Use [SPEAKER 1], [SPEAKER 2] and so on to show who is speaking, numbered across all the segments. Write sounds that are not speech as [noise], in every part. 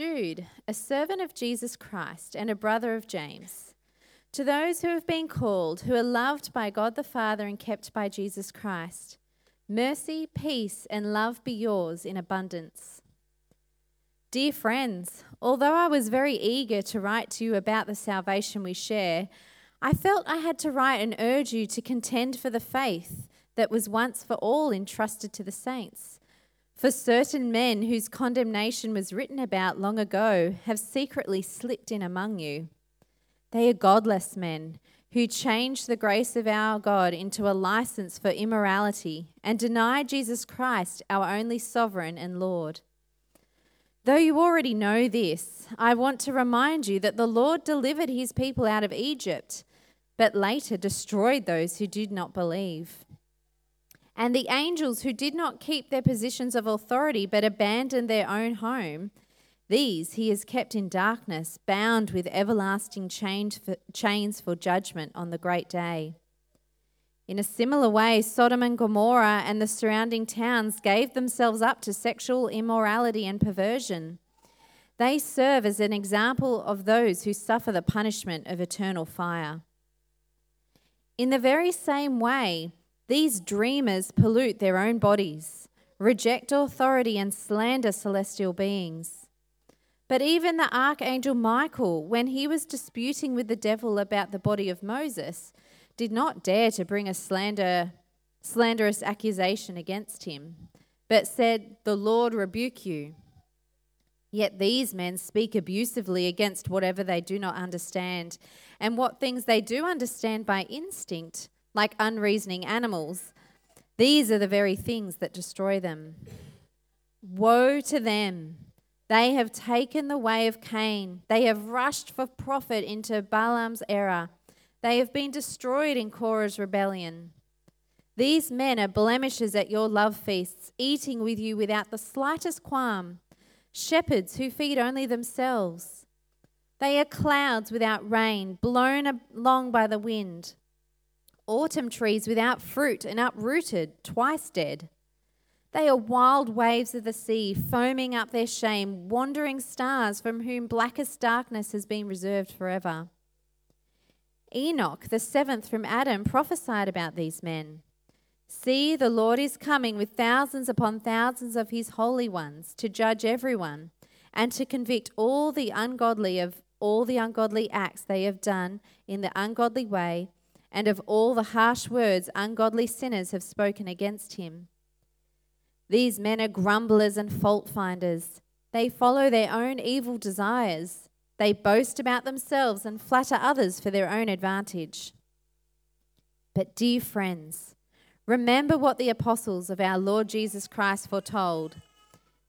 [SPEAKER 1] Jude, a servant of Jesus Christ and a brother of James. To those who have been called, who are loved by God the Father and kept by Jesus Christ, mercy, peace, and love be yours in abundance. Dear friends, although I was very eager to write to you about the salvation we share, I felt I had to write and urge you to contend for the faith that was once for all entrusted to the saints. For certain men whose condemnation was written about long ago have secretly slipped in among you. They are godless men who changed the grace of our God into a license for immorality and deny Jesus Christ, our only sovereign and Lord. Though you already know this, I want to remind you that the Lord delivered his people out of Egypt, but later destroyed those who did not believe. And the angels who did not keep their positions of authority but abandoned their own home, these he has kept in darkness, bound with everlasting chains for judgment on the great day. In a similar way, Sodom and Gomorrah and the surrounding towns gave themselves up to sexual immorality and perversion. They serve as an example of those who suffer the punishment of eternal fire. In the very same way, these dreamers pollute their own bodies, reject authority, and slander celestial beings. But even the archangel Michael, when he was disputing with the devil about the body of Moses, did not dare to bring a slander, slanderous accusation against him, but said, The Lord rebuke you. Yet these men speak abusively against whatever they do not understand, and what things they do understand by instinct, like unreasoning animals. These are the very things that destroy them. Woe to them! They have taken the way of Cain. They have rushed for profit into Balaam's error. They have been destroyed in Korah's rebellion. These men are blemishes at your love feasts, eating with you without the slightest qualm, shepherds who feed only themselves. They are clouds without rain, blown along by the wind, autumn trees without fruit and uprooted, twice dead. They are wild waves of the sea, foaming up their shame, wandering stars from whom blackest darkness has been reserved forever. Enoch, the seventh from Adam, prophesied about these men. See, the Lord is coming with thousands upon thousands of his holy ones to judge everyone and to convict all the ungodly of all the ungodly acts they have done in the ungodly way and of all the harsh words ungodly sinners have spoken against him. These men are grumblers and fault finders. They follow their own evil desires. They boast about themselves and flatter others for their own advantage. But, dear friends, remember what the apostles of our Lord Jesus Christ foretold.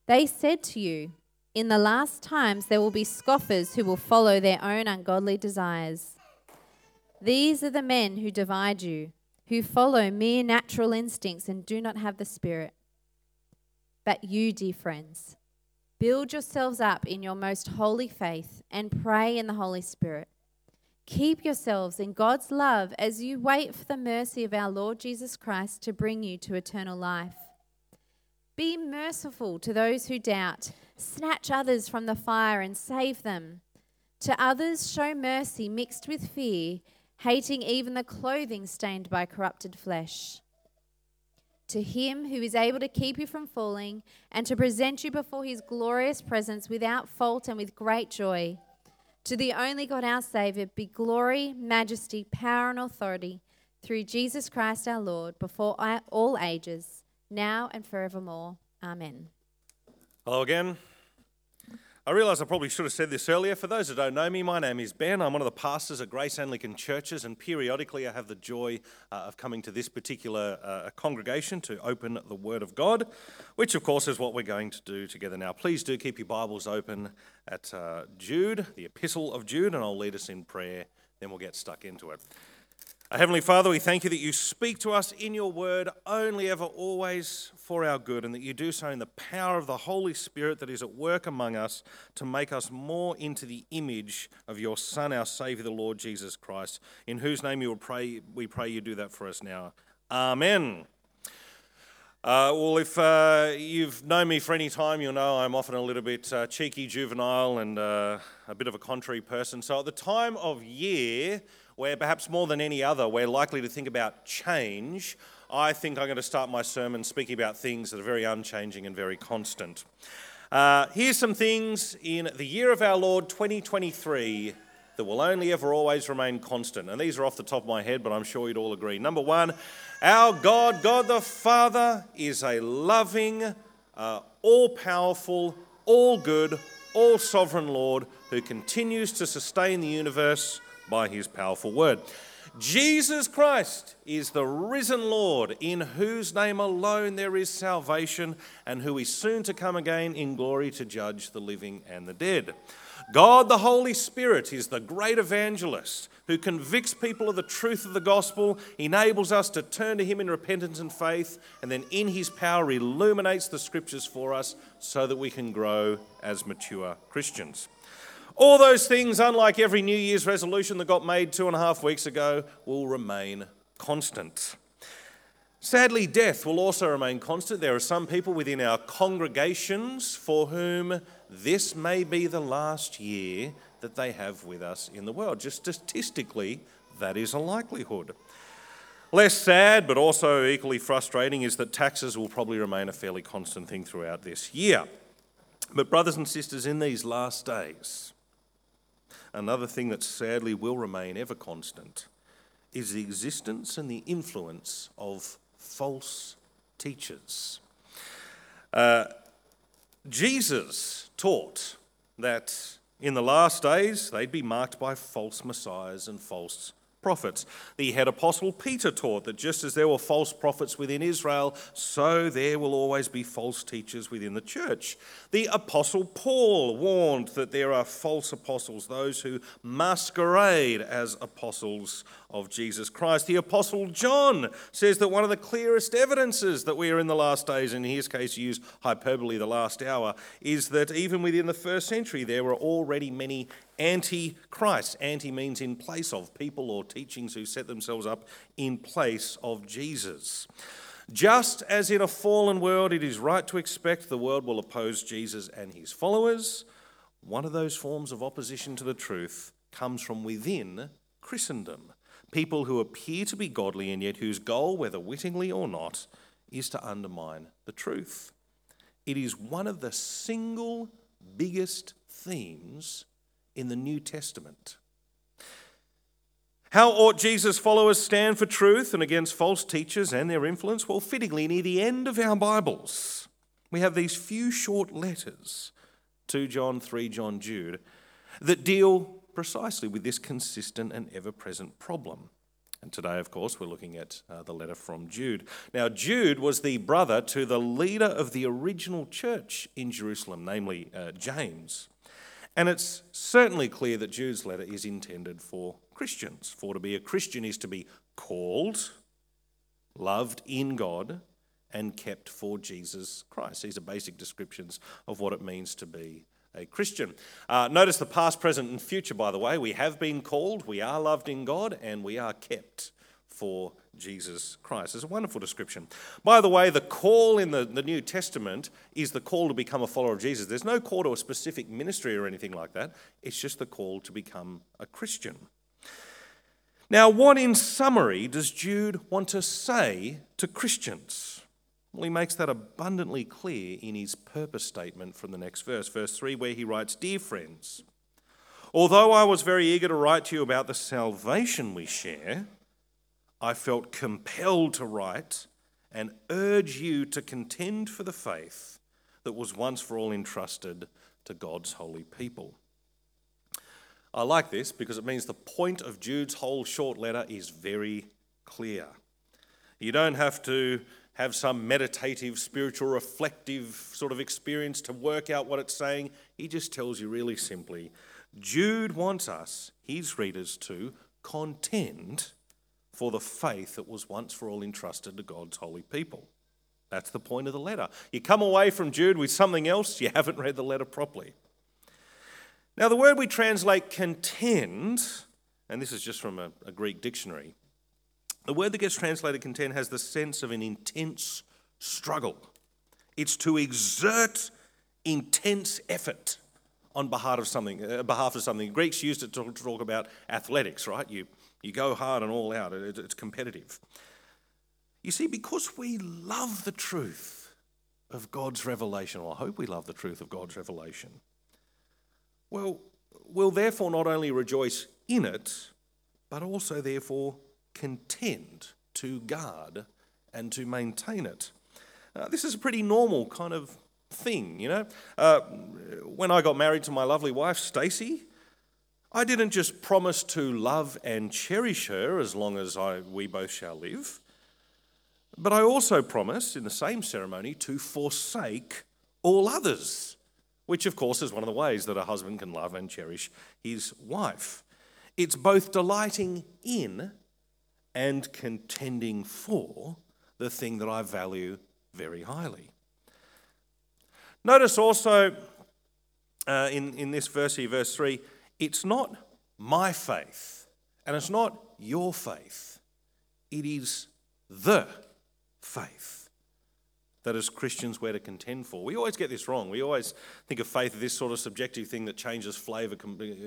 [SPEAKER 1] They said to you, In the last times there will be scoffers who will follow their own ungodly desires. These are the men who divide you, who follow mere natural instincts and do not have the Spirit. But you, dear friends, Build yourselves up in your most holy faith and pray in the Holy Spirit. Keep yourselves in God's love as you wait for the mercy of our Lord Jesus Christ to bring you to eternal life. Be merciful to those who doubt, snatch others from the fire and save them. To others, show mercy mixed with fear, hating even the clothing stained by corrupted flesh to him who is able to keep you from falling and to present you before his glorious presence without fault and with great joy. To the only God our Saviour be glory, majesty, power, and authority through Jesus Christ our Lord before all ages, now and forevermore. Amen.
[SPEAKER 2] Hello again. I realise I probably should have said this earlier. For those that don't know me, my name is Ben. I'm one of the pastors at Grace Anglican Churches, and periodically I have the joy uh, of coming to this particular uh, congregation to open the Word of God, which, of course, is what we're going to do together now. Please do keep your Bibles open at uh, Jude, the Epistle of Jude, and I'll lead us in prayer, then we'll get stuck into it. Our Heavenly Father, we thank you that you speak to us in your word only, ever, always for our good, and that you do so in the power of the Holy Spirit that is at work among us to make us more into the image of your Son, our Saviour, the Lord Jesus Christ, in whose name you pray, we pray you do that for us now. Amen. Uh, well, if uh, you've known me for any time, you'll know I'm often a little bit uh, cheeky, juvenile, and uh, a bit of a contrary person. So, at the time of year where perhaps more than any other we're likely to think about change, I think I'm going to start my sermon speaking about things that are very unchanging and very constant. Uh, here's some things in the year of our Lord 2023 that will only ever always remain constant. And these are off the top of my head, but I'm sure you'd all agree. Number one, our God, God the Father, is a loving, uh, all powerful, all good, all sovereign Lord who continues to sustain the universe by his powerful word. Jesus Christ is the risen Lord, in whose name alone there is salvation, and who is soon to come again in glory to judge the living and the dead. God the Holy Spirit is the great evangelist who convicts people of the truth of the gospel, enables us to turn to Him in repentance and faith, and then in His power illuminates the scriptures for us so that we can grow as mature Christians. All those things, unlike every New Year's resolution that got made two and a half weeks ago, will remain constant. Sadly, death will also remain constant. There are some people within our congregations for whom this may be the last year that they have with us in the world. Just statistically, that is a likelihood. Less sad, but also equally frustrating, is that taxes will probably remain a fairly constant thing throughout this year. But, brothers and sisters, in these last days, another thing that sadly will remain ever constant is the existence and the influence of false teachers. Uh, Jesus taught that in the last days they'd be marked by false messiahs and false prophets. The head apostle Peter taught that just as there were false prophets within Israel, so there will always be false teachers within the church. The apostle Paul warned that there are false apostles, those who masquerade as apostles of Jesus Christ. The apostle John says that one of the clearest evidences that we are in the last days, in his case, use hyperbole, the last hour, is that even within the first century there were already many anti Christ. Anti means in place of people or teachings who set themselves up in place of Jesus. Just as in a fallen world, it is right to expect the world will oppose Jesus and his followers, one of those forms of opposition to the truth comes from within Christendom. People who appear to be godly and yet whose goal, whether wittingly or not, is to undermine the truth. It is one of the single biggest themes in the New Testament. How ought Jesus' followers stand for truth and against false teachers and their influence? Well, fittingly, near the end of our Bibles, we have these few short letters 2 John, 3 John, Jude that deal precisely with this consistent and ever present problem. And today, of course, we're looking at uh, the letter from Jude. Now, Jude was the brother to the leader of the original church in Jerusalem, namely uh, James. And it's certainly clear that Jude's letter is intended for Christians. For to be a Christian is to be called, loved in God, and kept for Jesus Christ. These are basic descriptions of what it means to be a Christian. Uh, notice the past, present, and future, by the way. We have been called, we are loved in God, and we are kept for Jesus Christ. It's a wonderful description. By the way, the call in the, the New Testament is the call to become a follower of Jesus. There's no call to a specific ministry or anything like that, it's just the call to become a Christian. Now, what in summary does Jude want to say to Christians? Well, he makes that abundantly clear in his purpose statement from the next verse, verse 3, where he writes Dear friends, although I was very eager to write to you about the salvation we share, I felt compelled to write and urge you to contend for the faith that was once for all entrusted to God's holy people. I like this because it means the point of Jude's whole short letter is very clear. You don't have to have some meditative, spiritual, reflective sort of experience to work out what it's saying. He just tells you really simply Jude wants us, his readers, to contend for the faith that was once for all entrusted to God's holy people. That's the point of the letter. You come away from Jude with something else, you haven't read the letter properly. Now, the word we translate contend, and this is just from a, a Greek dictionary, the word that gets translated contend has the sense of an intense struggle. It's to exert intense effort on behalf of something. Uh, behalf of something. Greeks used it to talk about athletics, right? You, you go hard and all out, it, it's competitive. You see, because we love the truth of God's revelation, or I hope we love the truth of God's revelation, well, we'll therefore not only rejoice in it, but also therefore contend to guard and to maintain it. Uh, this is a pretty normal kind of thing, you know. Uh, when I got married to my lovely wife, Stacy, I didn't just promise to love and cherish her as long as I, we both shall live, but I also promised in the same ceremony to forsake all others, which, of course, is one of the ways that a husband can love and cherish his wife. It's both delighting in and contending for the thing that I value very highly. Notice also uh, in, in this verse here, verse 3, it's not my faith and it's not your faith, it is the faith that as Christians we're to contend for. We always get this wrong. We always think of faith as this sort of subjective thing that changes flavour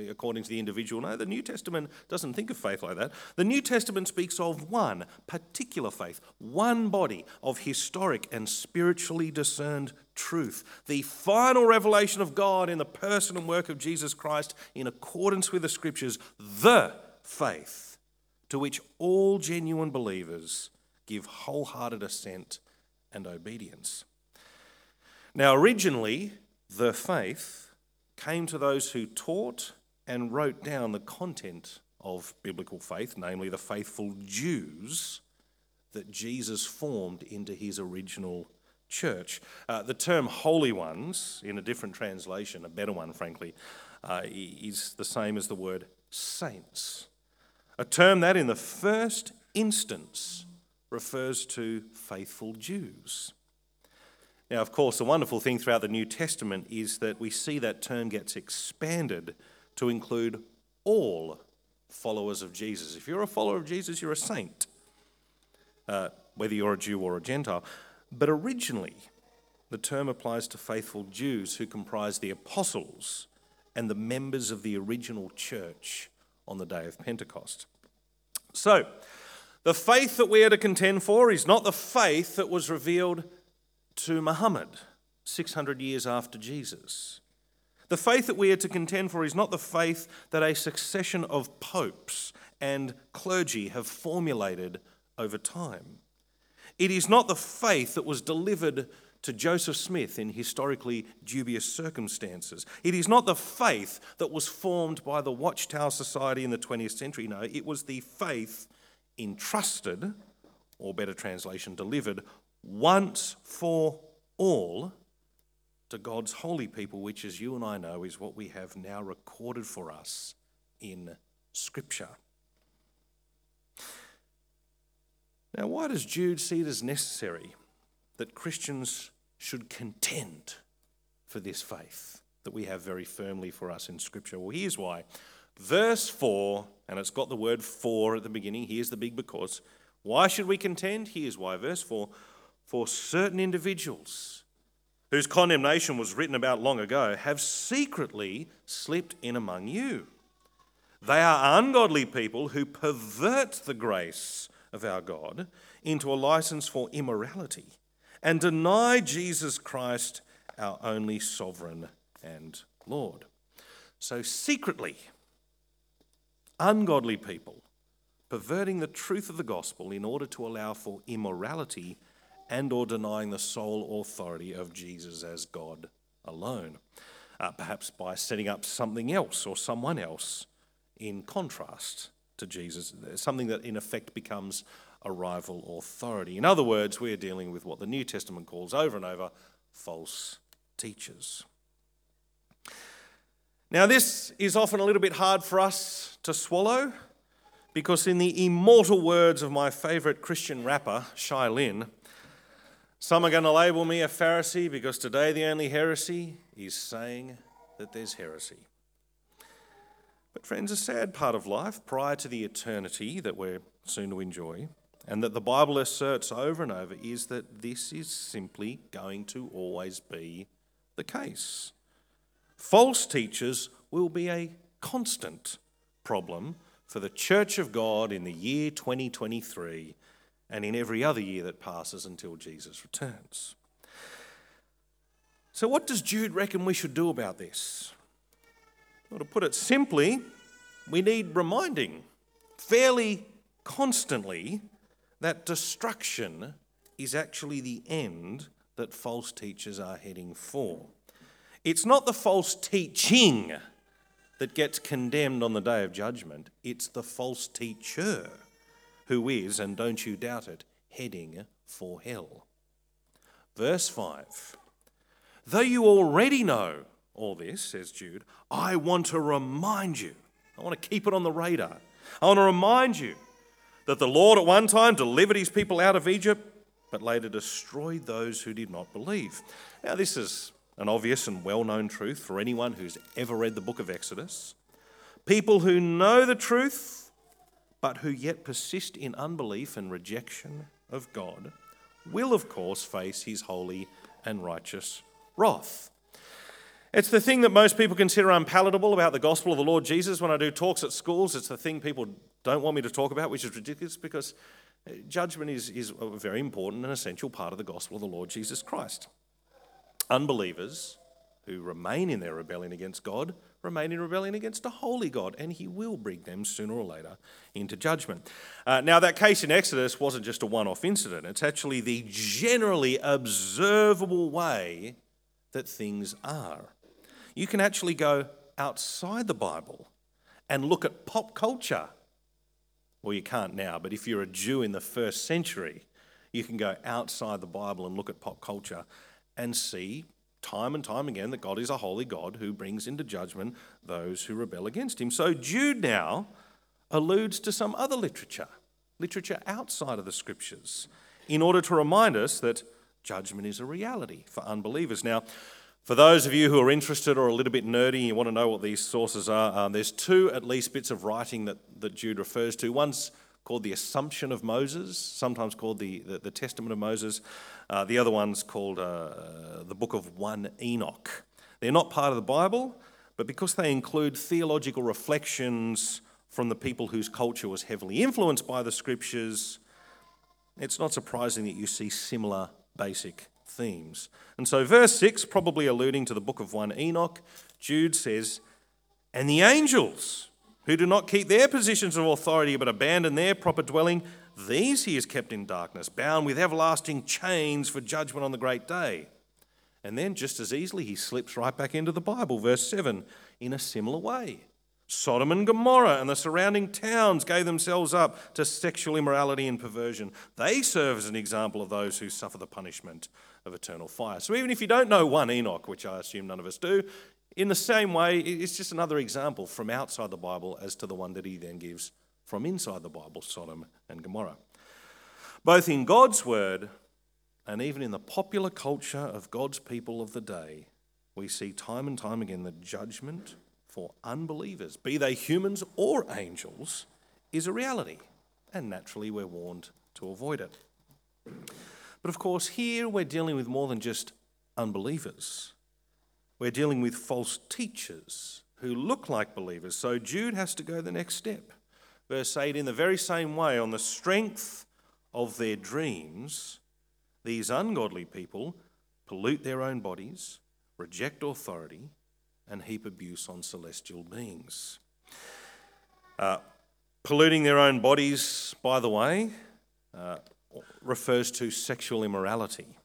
[SPEAKER 2] according to the individual. No, the New Testament doesn't think of faith like that. The New Testament speaks of one particular faith, one body of historic and spiritually discerned truth, the final revelation of God in the person and work of Jesus Christ in accordance with the Scriptures, the faith to which all genuine believers give wholehearted assent and obedience. Now, originally, the faith came to those who taught and wrote down the content of biblical faith, namely the faithful Jews that Jesus formed into his original church. Uh, the term holy ones, in a different translation, a better one, frankly, uh, is the same as the word saints. A term that, in the first instance, refers to faithful Jews. Now, of course, the wonderful thing throughout the New Testament is that we see that term gets expanded to include all followers of Jesus. If you're a follower of Jesus, you're a saint, uh, whether you're a Jew or a Gentile. But originally, the term applies to faithful Jews who comprise the apostles and the members of the original church on the day of Pentecost. So, the faith that we are to contend for is not the faith that was revealed to Muhammad 600 years after Jesus. The faith that we are to contend for is not the faith that a succession of popes and clergy have formulated over time. It is not the faith that was delivered to Joseph Smith in historically dubious circumstances. It is not the faith that was formed by the Watchtower Society in the 20th century. No, it was the faith entrusted, or better translation, delivered once for all to God's holy people, which, as you and I know, is what we have now recorded for us in Scripture. Now, why does Jude see it as necessary that Christians should contend for this faith that we have very firmly for us in Scripture? Well, here's why. Verse 4, and it's got the word for at the beginning. Here's the big because. Why should we contend? Here's why. Verse 4 For certain individuals whose condemnation was written about long ago have secretly slipped in among you. They are ungodly people who pervert the grace of our God into a license for immorality and deny Jesus Christ, our only sovereign and Lord. So, secretly, ungodly people, perverting the truth of the gospel in order to allow for immorality and or denying the sole authority of Jesus as God alone. Uh, perhaps by setting up something else or someone else in contrast to Jesus, something that in effect becomes a rival authority. In other words, we're dealing with what the New Testament calls over and over false teachers. Now, this is often a little bit hard for us to swallow because, in the immortal words of my favourite Christian rapper, Shai Linne, some are going to label me a Pharisee because today the only heresy is saying that there's heresy. But, friends, a sad part of life prior to the eternity that we're soon to enjoy, and that the Bible asserts over and over is that this is simply going to always be the case. False teachers will be a constant problem for the Church of God in the year 2023 and in every other year that passes until Jesus returns. So, what does Jude reckon we should do about this? Well, to put it simply, we need reminding fairly constantly that destruction is actually the end that false teachers are heading for. It's not the false teaching that gets condemned on the day of judgment, it's the false teacher who is, and don't you doubt it, heading for hell. Verse 5 Though you already know all this, says Jude, I want to remind you, I want to keep it on the radar. I want to remind you that the Lord at one time delivered his people out of Egypt, but later destroyed those who did not believe. Now, this is an obvious and well known truth for anyone who's ever read the book of Exodus. People who know the truth, but who yet persist in unbelief and rejection of God, will, of course, face his holy and righteous wrath. It's the thing that most people consider unpalatable about the gospel of the Lord Jesus. When I do talks at schools, it's the thing people don't want me to talk about, which is ridiculous because uh, judgment is, is a very important and essential part of the gospel of the Lord Jesus Christ. Unbelievers who remain in their rebellion against God remain in rebellion against a holy God, and He will bring them sooner or later into judgment. Uh, now, that case in Exodus wasn't just a one off incident, it's actually the generally observable way that things are. You can actually go outside the Bible and look at pop culture. Well, you can't now, but if you're a Jew in the first century, you can go outside the Bible and look at pop culture and see time and time again that God is a holy God who brings into judgment those who rebel against him. So Jude now alludes to some other literature, literature outside of the scriptures, in order to remind us that judgment is a reality for unbelievers. Now, for those of you who are interested or a little bit nerdy and you want to know what these sources are, um, there's two at least bits of writing that, that Jude refers to. One's called the Assumption of Moses, sometimes called the, the, the Testament of Moses. Uh, the other one's called uh, the Book of 1 Enoch. They're not part of the Bible, but because they include theological reflections from the people whose culture was heavily influenced by the scriptures, it's not surprising that you see similar basic themes. And so, verse 6, probably alluding to the book of 1 Enoch, Jude says, And the angels who do not keep their positions of authority but abandon their proper dwelling, these he has kept in darkness, bound with everlasting chains for judgment on the great day. And then, just as easily, he slips right back into the Bible, verse 7, in a similar way. Sodom and Gomorrah and the surrounding towns gave themselves up to sexual immorality and perversion. They serve as an example of those who suffer the punishment of eternal fire. So, even if you don't know 1 Enoch, which I assume none of us do, in the same way, it's just another example from outside the Bible as to the one that he then gives from inside the Bible Sodom and Gomorrah. Both in God's word and even in the popular culture of God's people of the day, we see time and time again that judgment for unbelievers, be they humans or angels, is a reality. And naturally, we're warned to avoid it. But of course, here we're dealing with more than just unbelievers. We're dealing with false teachers who look like believers. So Jude has to go the next step. Verse 8 In the very same way, on the strength of their dreams, these ungodly people pollute their own bodies, reject authority, and heap abuse on celestial beings. Uh, polluting their own bodies, by the way, uh, refers to sexual immorality.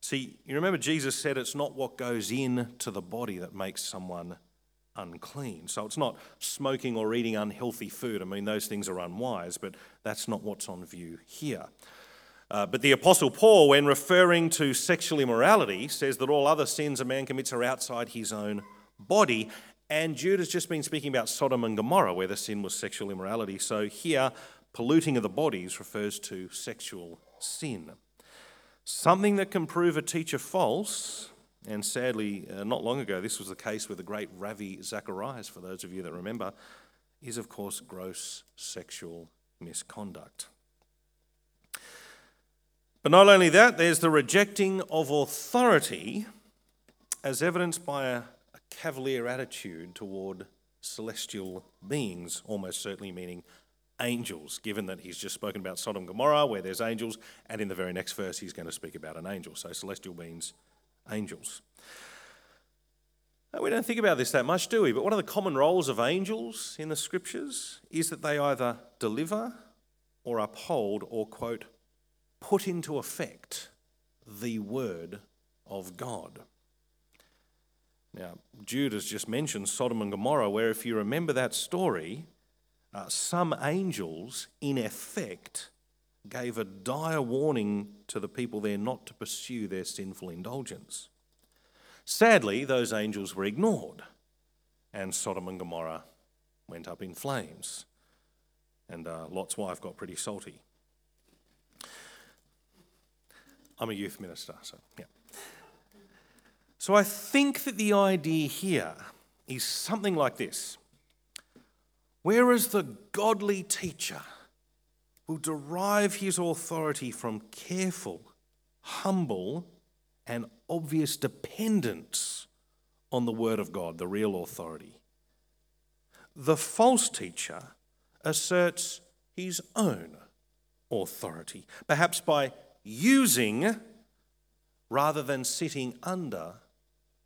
[SPEAKER 2] See, you remember Jesus said it's not what goes in to the body that makes someone unclean. So it's not smoking or eating unhealthy food. I mean, those things are unwise, but that's not what's on view here. Uh, but the Apostle Paul, when referring to sexual immorality, says that all other sins a man commits are outside his own body. And Jude has just been speaking about Sodom and Gomorrah, where the sin was sexual immorality. So here, polluting of the bodies refers to sexual sin. Something that can prove a teacher false, and sadly, uh, not long ago, this was the case with the great Ravi Zacharias, for those of you that remember, is of course gross sexual misconduct. But not only that, there's the rejecting of authority as evidenced by a, a cavalier attitude toward celestial beings, almost certainly meaning angels, given that he's just spoken about Sodom and Gomorrah, where there's angels, and in the very next verse, he's going to speak about an angel. So, celestial means angels. Now, we don't think about this that much, do we? But one of the common roles of angels in the scriptures is that they either deliver or uphold or, quote, put into effect the word of God. Now, Jude has just mentioned Sodom and Gomorrah, where if you remember that story, uh, some angels, in effect, gave a dire warning to the people there not to pursue their sinful indulgence. Sadly, those angels were ignored, and Sodom and Gomorrah went up in flames, and uh, Lot's wife got pretty salty. I'm a youth minister, so yeah. So I think that the idea here is something like this. Whereas the godly teacher will derive his authority from careful, humble, and obvious dependence on the Word of God, the real authority, the false teacher asserts his own authority, perhaps by using rather than sitting under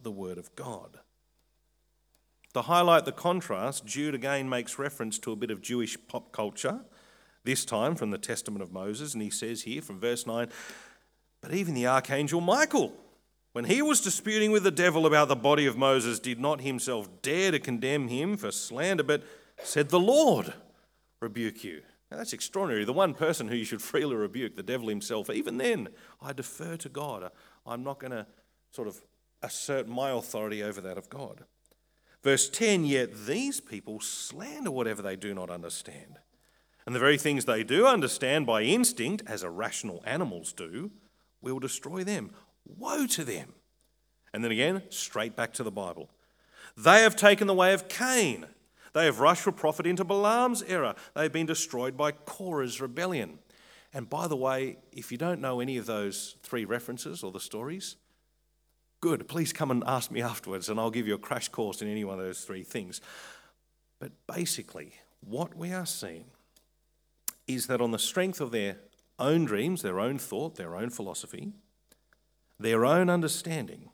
[SPEAKER 2] the Word of God. To highlight the contrast, Jude again makes reference to a bit of Jewish pop culture, this time from the Testament of Moses, and he says here from verse 9, But even the archangel Michael, when he was disputing with the devil about the body of Moses, did not himself dare to condemn him for slander, but said, The Lord rebuke you. Now that's extraordinary. The one person who you should freely rebuke, the devil himself, even then, I defer to God. I'm not going to sort of assert my authority over that of God. Verse 10 Yet these people slander whatever they do not understand. And the very things they do understand by instinct, as irrational animals do, will destroy them. Woe to them! And then again, straight back to the Bible. They have taken the way of Cain. They have rushed for profit into Balaam's error. They have been destroyed by Korah's rebellion. And by the way, if you don't know any of those three references or the stories, Good, please come and ask me afterwards, and I'll give you a crash course in any one of those three things. But basically, what we are seeing is that on the strength of their own dreams, their own thought, their own philosophy, their own understanding,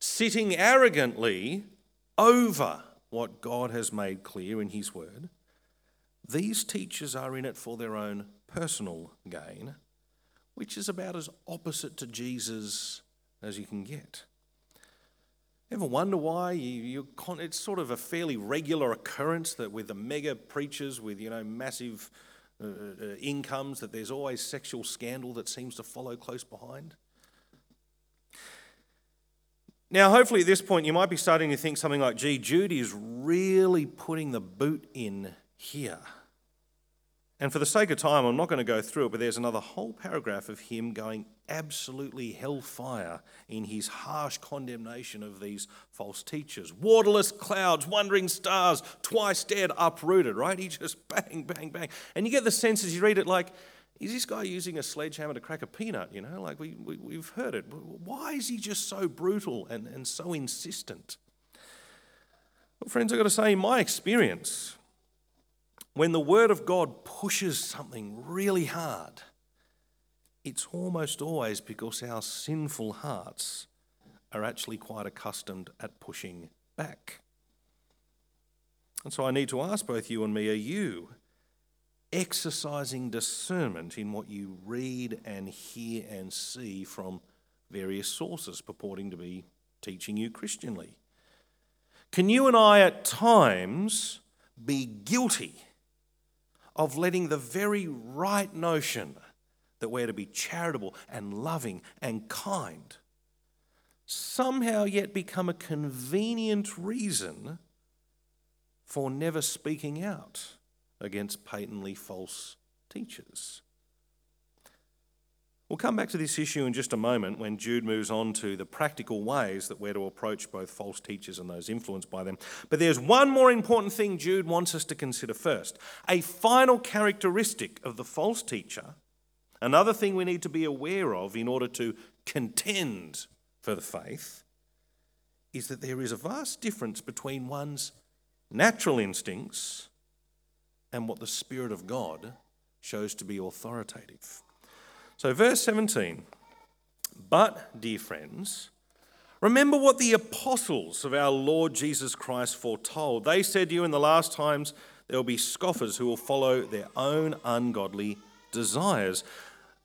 [SPEAKER 2] sitting arrogantly over what God has made clear in His Word, these teachers are in it for their own personal gain, which is about as opposite to Jesus as you can get. Ever wonder why you, con- it's sort of a fairly regular occurrence that with the mega preachers with you know massive uh, uh, incomes that there's always sexual scandal that seems to follow close behind. Now, hopefully, at this point, you might be starting to think something like, gee, Judy is really putting the boot in here. And for the sake of time, I'm not going to go through it, but there's another whole paragraph of him going absolutely hellfire in his harsh condemnation of these false teachers. Waterless clouds, wandering stars, twice dead, uprooted, right? He just [laughs] bang, bang, bang. And you get the sense as you read it like, is this guy using a sledgehammer to crack a peanut? You know, like we, we, we've heard it. Why is he just so brutal and, and so insistent? Well, friends, I've got to say, in my experience, when the Word of God pushes something really hard, it's almost always because our sinful hearts are actually quite accustomed at pushing back. And so I need to ask both you and me are you exercising discernment in what you read and hear and see from various sources purporting to be teaching you Christianly? Can you and I at times be guilty? of letting the very right notion that we're to be charitable and loving and kind somehow yet become a convenient reason for never speaking out against patently false teachers. We'll come back to this issue in just a moment when Jude moves on to the practical ways that we're to approach both false teachers and those influenced by them. But there's one more important thing Jude wants us to consider first. A final characteristic of the false teacher Another thing we need to be aware of in order to contend for the faith is that there is a vast difference between one's natural instincts and what the Spirit of God shows to be authoritative. So, verse 17. But, dear friends, remember what the apostles of our Lord Jesus Christ foretold. They said to you in the last times there will be scoffers who will follow their own ungodly desires.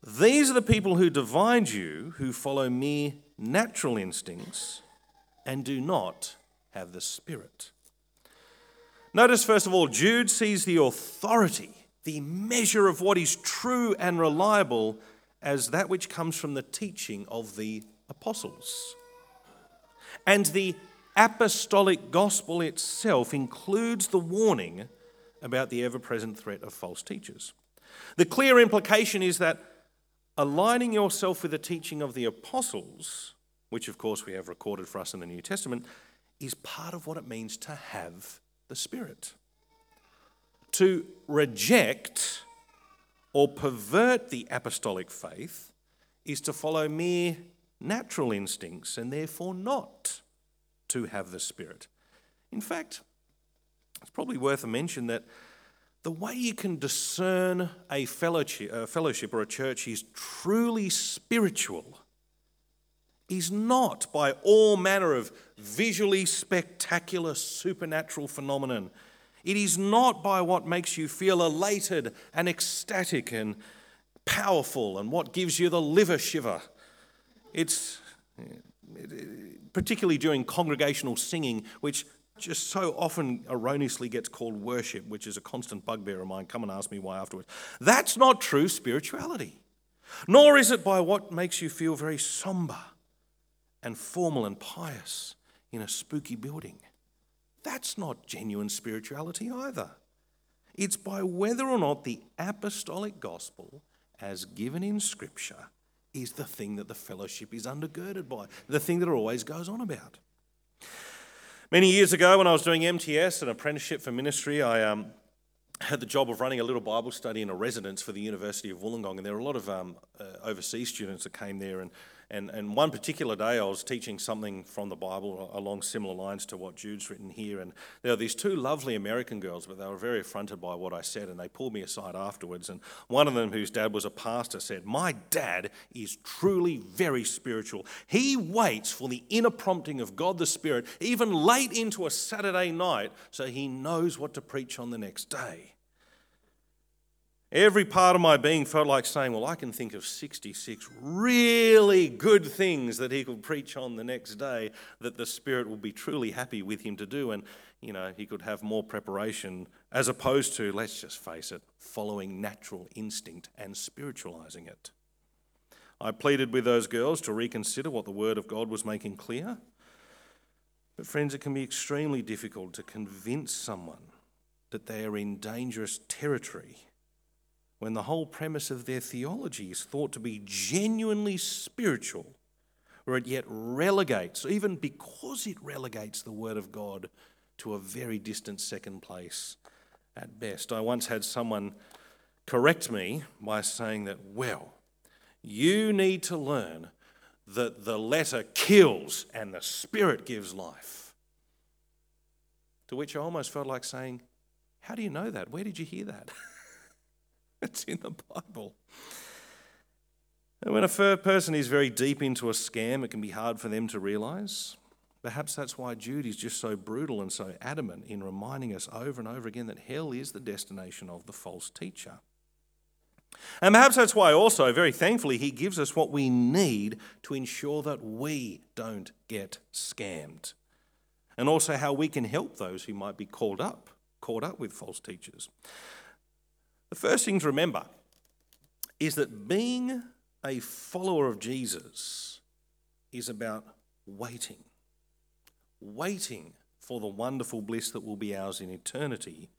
[SPEAKER 2] These are the people who divide you, who follow mere natural instincts and do not have the Spirit. Notice, first of all, Jude sees the authority, the measure of what is true and reliable, as that which comes from the teaching of the apostles. And the apostolic gospel itself includes the warning about the ever present threat of false teachers. The clear implication is that aligning yourself with the teaching of the apostles, which of course we have recorded for us in the New Testament, is part of what it means to have the Spirit. To reject or pervert the apostolic faith is to follow mere natural instincts and therefore not to have the Spirit. In fact, it's probably worth a mention that the way you can discern a fellowship, a fellowship or a church is truly spiritual is not by all manner of visually spectacular supernatural phenomenon. It is not by what makes you feel elated and ecstatic and powerful and what gives you the liver shiver. It's eh, particularly during congregational singing, which just so often erroneously gets called worship, which is a constant bugbear of mine. Come and ask me why afterwards. That's not true spirituality. Nor is it by what makes you feel very somber and formal and pious in a spooky building. That's not genuine spirituality either. It's by whether or not the apostolic gospel, as given in Scripture, is the thing that the fellowship is undergirded by, the thing that it always goes on about. Many years ago, when I was doing MTS, an apprenticeship for ministry, I um, had the job of running a little Bible study in a residence for the University of Wollongong, and there were a lot of um, uh, overseas students that came there. And, and, and one particular day, I was teaching something from the Bible along similar lines to what Jude's written here. And there were these two lovely American girls, but they were very affronted by what I said, and they pulled me aside afterwards. And one of them, whose dad was a pastor, said, My dad is truly very spiritual. He waits for the inner prompting of God the Spirit, even late into a Saturday night, so he knows what to preach on the next day. Every part of my being felt like saying, Well, I can think of 66 really good things that he could preach on the next day that the Spirit will be truly happy with him to do. And, you know, he could have more preparation as opposed to, let's just face it, following natural instinct and spiritualizing it. I pleaded with those girls to reconsider what the Word of God was making clear. But, friends, it can be extremely difficult to convince someone that they are in dangerous territory when the whole premise of their theology is thought to be genuinely spiritual, where it yet relegates, even because it relegates the Word of God to a very distant second place at best. I once had someone correct me by saying that, well, you need to learn that the letter kills and the Spirit gives life. To which I almost felt like saying, How do you know that? Where did you hear that? [laughs] It's in the Bible. And when a person is very deep into a scam, it can be hard for them to realize. Perhaps that's why Jude is just so brutal and so adamant in reminding us over and over again that hell is the destination of the false teacher. And perhaps that's why also, very thankfully, he gives us what we need to ensure that we don't get scammed. And also how we can help those who might be called up, caught up with false teachers. The first thing to remember is that being a follower of Jesus is about waiting. Waiting for the wonderful bliss that will be ours in eternity,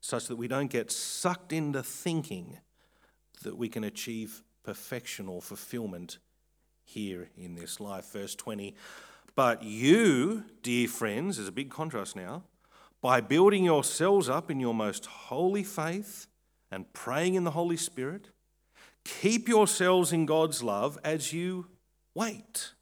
[SPEAKER 2] such that we don't get sucked into thinking that we can achieve perfection or fulfillment here in this life. Verse 20 But you, dear friends, there's a big contrast now, by building yourselves up in your most holy faith and praying in the Holy Spirit, Keep yourselves in God's love as you wait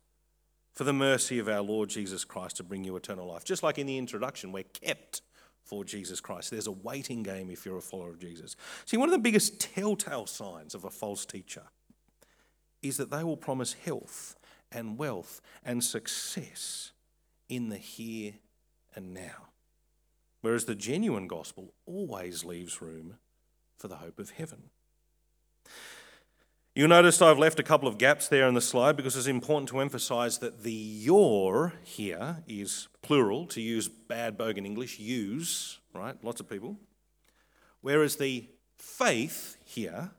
[SPEAKER 2] for the mercy of our Lord Jesus Christ to bring you eternal life. Just like in the introduction, we're kept for Jesus Christ. There's a waiting game if you're a follower of Jesus. See, one of the biggest telltale signs of a false teacher is that they will promise health and wealth and success in the here and now. Whereas the genuine gospel always leaves room for the hope of heaven. You'll notice I've left a couple of gaps there in the slide because it's important to emphasize that the your here is plural, to use bad bogan English, use, right? Lots of people. Whereas the faith here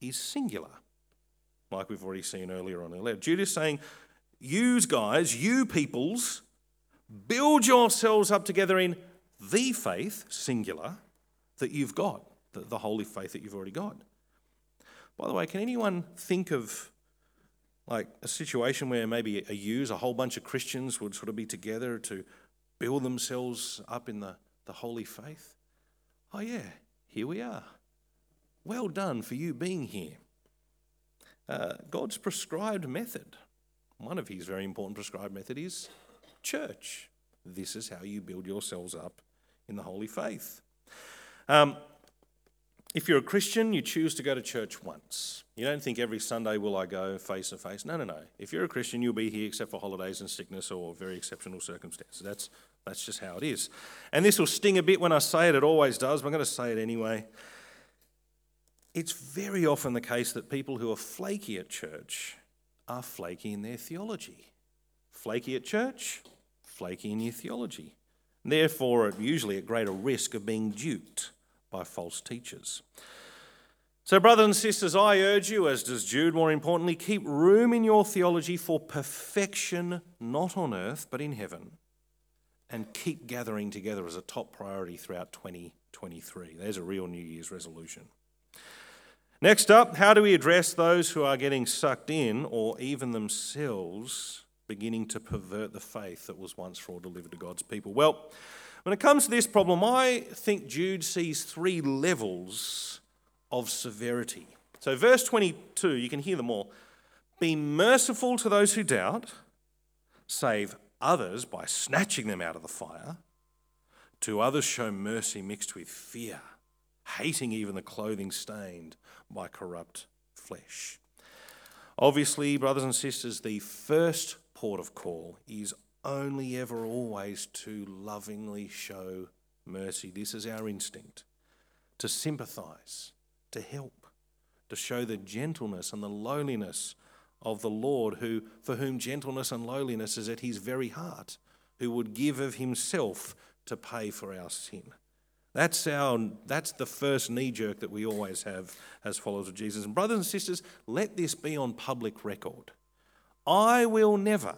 [SPEAKER 2] is singular, like we've already seen earlier on. Jude is saying, use guys, you peoples, build yourselves up together in the faith, singular, that you've got, the, the holy faith that you've already got. By the way, can anyone think of like a situation where maybe a use, a whole bunch of Christians would sort of be together to build themselves up in the, the holy faith? Oh, yeah, here we are. Well done for you being here. Uh, God's prescribed method, one of his very important prescribed method is church. This is how you build yourselves up in the holy faith. Um, if you're a Christian, you choose to go to church once. You don't think every Sunday will I go face to face. No, no, no. If you're a Christian, you'll be here except for holidays and sickness or very exceptional circumstances. That's, that's just how it is. And this will sting a bit when I say it, it always does, but I'm going to say it anyway. It's very often the case that people who are flaky at church are flaky in their theology. Flaky at church, flaky in your theology. Therefore, usually at greater risk of being duped by false teachers. So, brothers and sisters, I urge you, as does Jude more importantly, keep room in your theology for perfection, not on earth, but in heaven, and keep gathering together as a top priority throughout 2023. There's a real New Year's resolution. Next up, how do we address those who are getting sucked in or even themselves beginning to pervert the faith that was once for all delivered to God's people? Well, when it comes to this problem, I think Jude sees three levels of severity. So, verse 22, you can hear them all. Be merciful to those who doubt, save others by snatching them out of the fire. To others, show mercy mixed with fear, hating even the clothing stained by corrupt flesh. Obviously, brothers and sisters, the first port of call is only ever always to lovingly show mercy. This is our instinct to sympathize, to help, to show the gentleness and the lowliness of the Lord, who, for whom gentleness and lowliness is at his very heart, who would give of himself to pay for our sin. That's, our, that's the first knee jerk that we always have as followers of Jesus. And, brothers and sisters, let this be on public record. I will never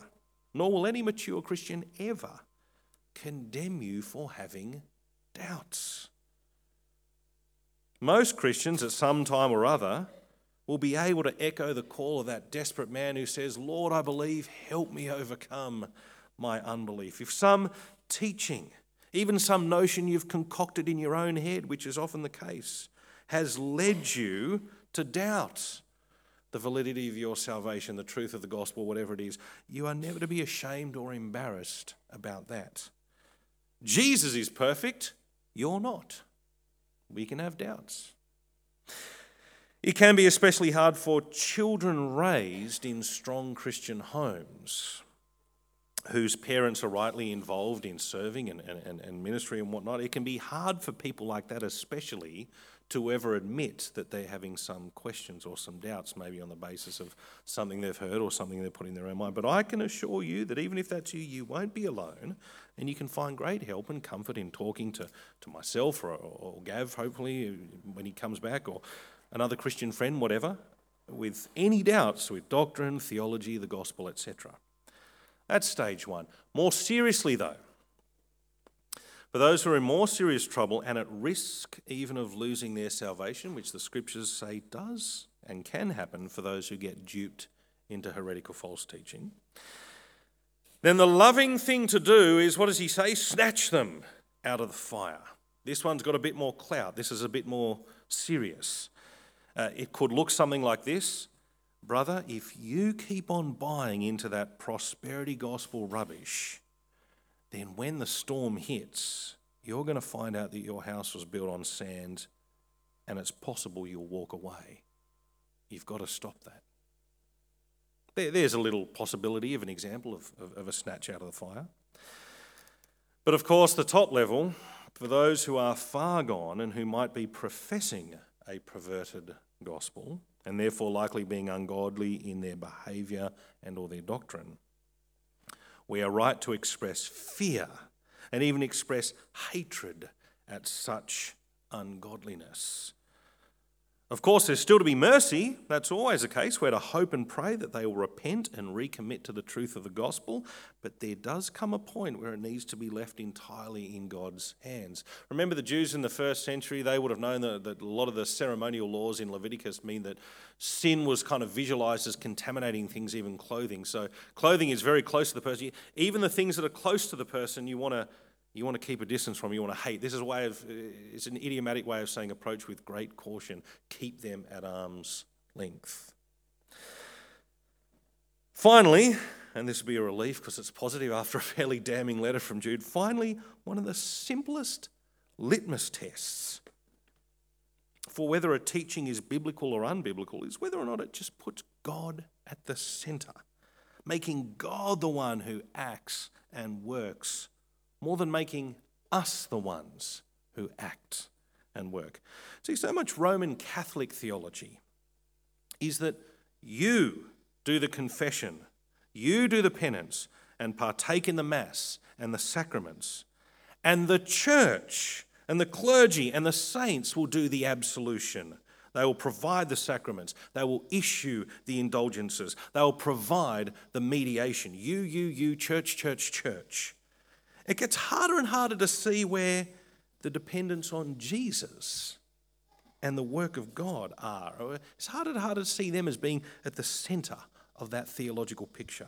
[SPEAKER 2] nor will any mature Christian ever condemn you for having doubts. Most Christians, at some time or other, will be able to echo the call of that desperate man who says, Lord, I believe, help me overcome my unbelief. If some teaching, even some notion you've concocted in your own head, which is often the case, has led you to doubt, the validity of your salvation, the truth of the gospel, whatever it is, you are never to be ashamed or embarrassed about that. Jesus is perfect, you're not. We can have doubts. It can be especially hard for children raised in strong Christian homes whose parents are rightly involved in serving and, and, and ministry and whatnot. It can be hard for people like that, especially, to ever admit that they're having some questions or some doubts, maybe on the basis of something they've heard or something they've put in their own mind. But I can assure you that even if that's you, you won't be alone, and you can find great help and comfort in talking to, to myself or, or Gav, hopefully, when he comes back, or another Christian friend, whatever, with any doubts with doctrine, theology, the gospel, etc. That's stage one. More seriously, though, for those who are in more serious trouble and at risk even of losing their salvation, which the scriptures say does and can happen for those who get duped into heretical false teaching, then the loving thing to do is what does he say? Snatch them out of the fire. This one's got a bit more clout. This is a bit more serious. Uh, it could look something like this Brother, if you keep on buying into that prosperity gospel rubbish, then when the storm hits, you're going to find out that your house was built on sand and it's possible you'll walk away. You've got to stop that. There, there's a little possibility of an example of, of, of a snatch out of the fire. But of course, the top level, for those who are far gone and who might be professing a perverted gospel, and therefore likely being ungodly in their behaviour and or their doctrine, we are right to express fear and even express hatred at such ungodliness. Of course, there's still to be mercy. That's always the case. We're to hope and pray that they will repent and recommit to the truth of the gospel. But there does come a point where it needs to be left entirely in God's hands. Remember the Jews in the first century, they would have known that, that a lot of the ceremonial laws in Leviticus mean that sin was kind of visualized as contaminating things, even clothing. So clothing is very close to the person. Even the things that are close to the person, you want to you want to keep a distance from, you want to hate. This is a way of, uh, it's an idiomatic way of saying approach with great caution. Keep them at arm's length. Finally, and this will be a relief because it's positive after a fairly damning letter from Jude, finally, one of the simplest litmus tests for whether a teaching is biblical or unbiblical is whether or not it just puts God at the center, making God the one who acts and works more than making us the ones who act and work. See, so much Roman Catholic theology is that you do the confession, you do the penance, and partake in the Mass and the sacraments, and the church and the clergy and the saints will do the absolution. They will provide the sacraments. They will issue the indulgences. They will provide the mediation. You, you, you, church, church, church it gets harder and harder to see where the dependence on Jesus and the work of God are. It's harder and harder to see them as being at the center of that theological picture.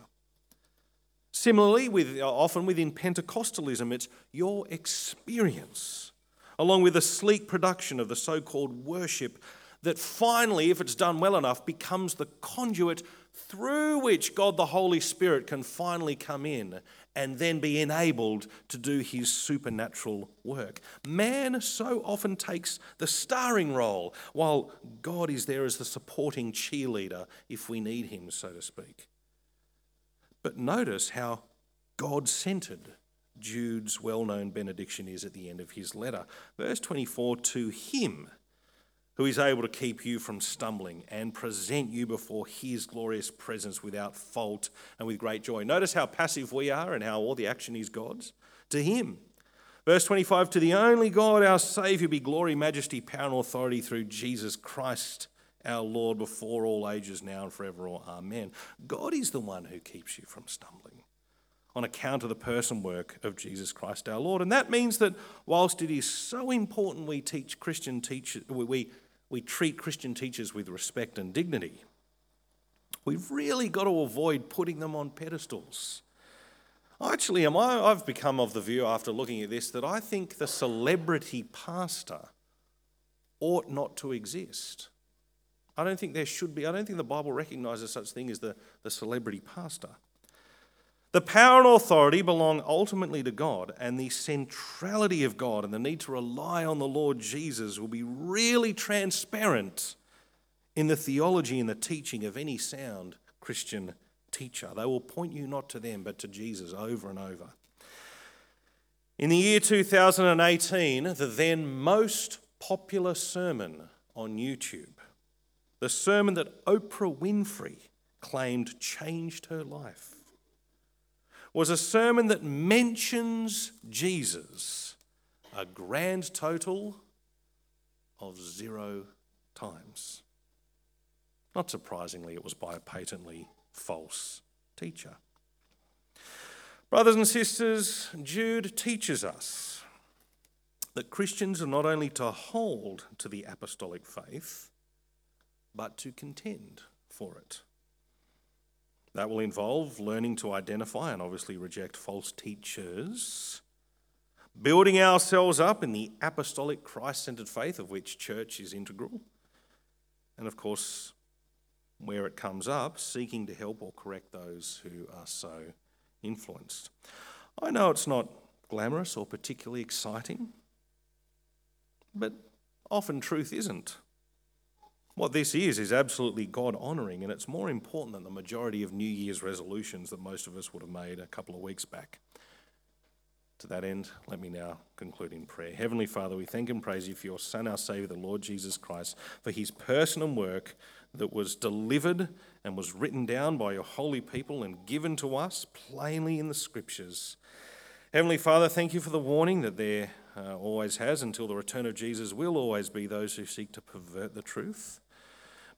[SPEAKER 2] Similarly, with, often within Pentecostalism, it's your experience, along with the sleek production of the so called worship, that finally, if it's done well enough, becomes the conduit through which God the Holy Spirit can finally come in and then be enabled to do his supernatural work. Man so often takes the starring role, while God is there as the supporting cheerleader if we need him, so to speak. But notice how God centered Jude's well known benediction is at the end of his letter. Verse 24 to him who is able to keep you from stumbling and present you before his glorious presence without fault and with great joy. Notice how passive we are and how all the action is God's. To him. Verse 25 To the only God, our Saviour, be glory, majesty, power, and authority through Jesus Christ, our Lord, before all ages, now and forever. Amen. God is the one who keeps you from stumbling on account of the person work of Jesus Christ our Lord. And that means that whilst it is so important we teach Christian teachers, we we treat Christian teachers with respect and dignity. We've really got to avoid putting them on pedestals. Actually, am I, I've become of the view after looking at this that I think the celebrity pastor ought not to exist. I don't think there should be, I don't think the Bible recognizes such thing as the, the celebrity pastor. The power and authority belong ultimately to God, and the centrality of God and the need to rely on the Lord Jesus will be really transparent in the theology and the teaching of any sound Christian teacher. They will point you not to them, but to Jesus over and over. In the year 2018, the then most popular sermon on YouTube, the sermon that Oprah Winfrey claimed changed her life was a sermon that mentions Jesus a grand total of zero times. Not surprisingly, it was by a patently false teacher. Brothers and sisters, Jude teaches us that Christians are not only to hold to the apostolic faith, but to contend for it. That will involve learning to identify and obviously reject false teachers, building ourselves up in the apostolic Christ centered faith of which church is integral, and of course, where it comes up, seeking to help or correct those who are so influenced. I know it's not glamorous or particularly exciting, but often truth isn't. What this is, is absolutely God honouring, and it's more important than the majority of New Year's resolutions that most of us would have made a couple of weeks back. To that end, let me now conclude in prayer. Heavenly Father, we thank and praise you for your Son, our Saviour, the Lord Jesus Christ, for his person and work that was delivered and was written down by your holy people and given to us plainly in the Scriptures. Heavenly Father, thank you for the warning that there uh, always has until the return of Jesus will always be those who seek to pervert the truth.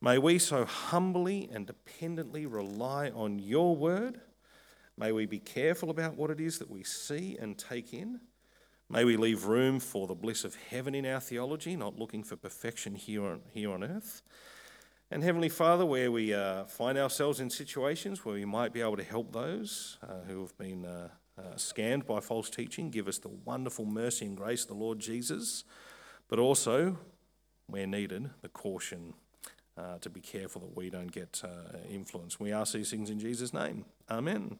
[SPEAKER 2] May we so humbly and dependently rely on your word. May we be careful about what it is that we see and take in. May we leave room for the bliss of heaven in our theology, not looking for perfection here on, here on earth. And Heavenly Father, where we uh, find ourselves in situations where we might be able to help those uh, who have been uh, uh scanned by false teaching, give us the wonderful mercy and grace of the Lord Jesus, but also, where needed, the caution uh, to be careful that we don't get uh, influenced. We ask these things in Jesus' name. Amen.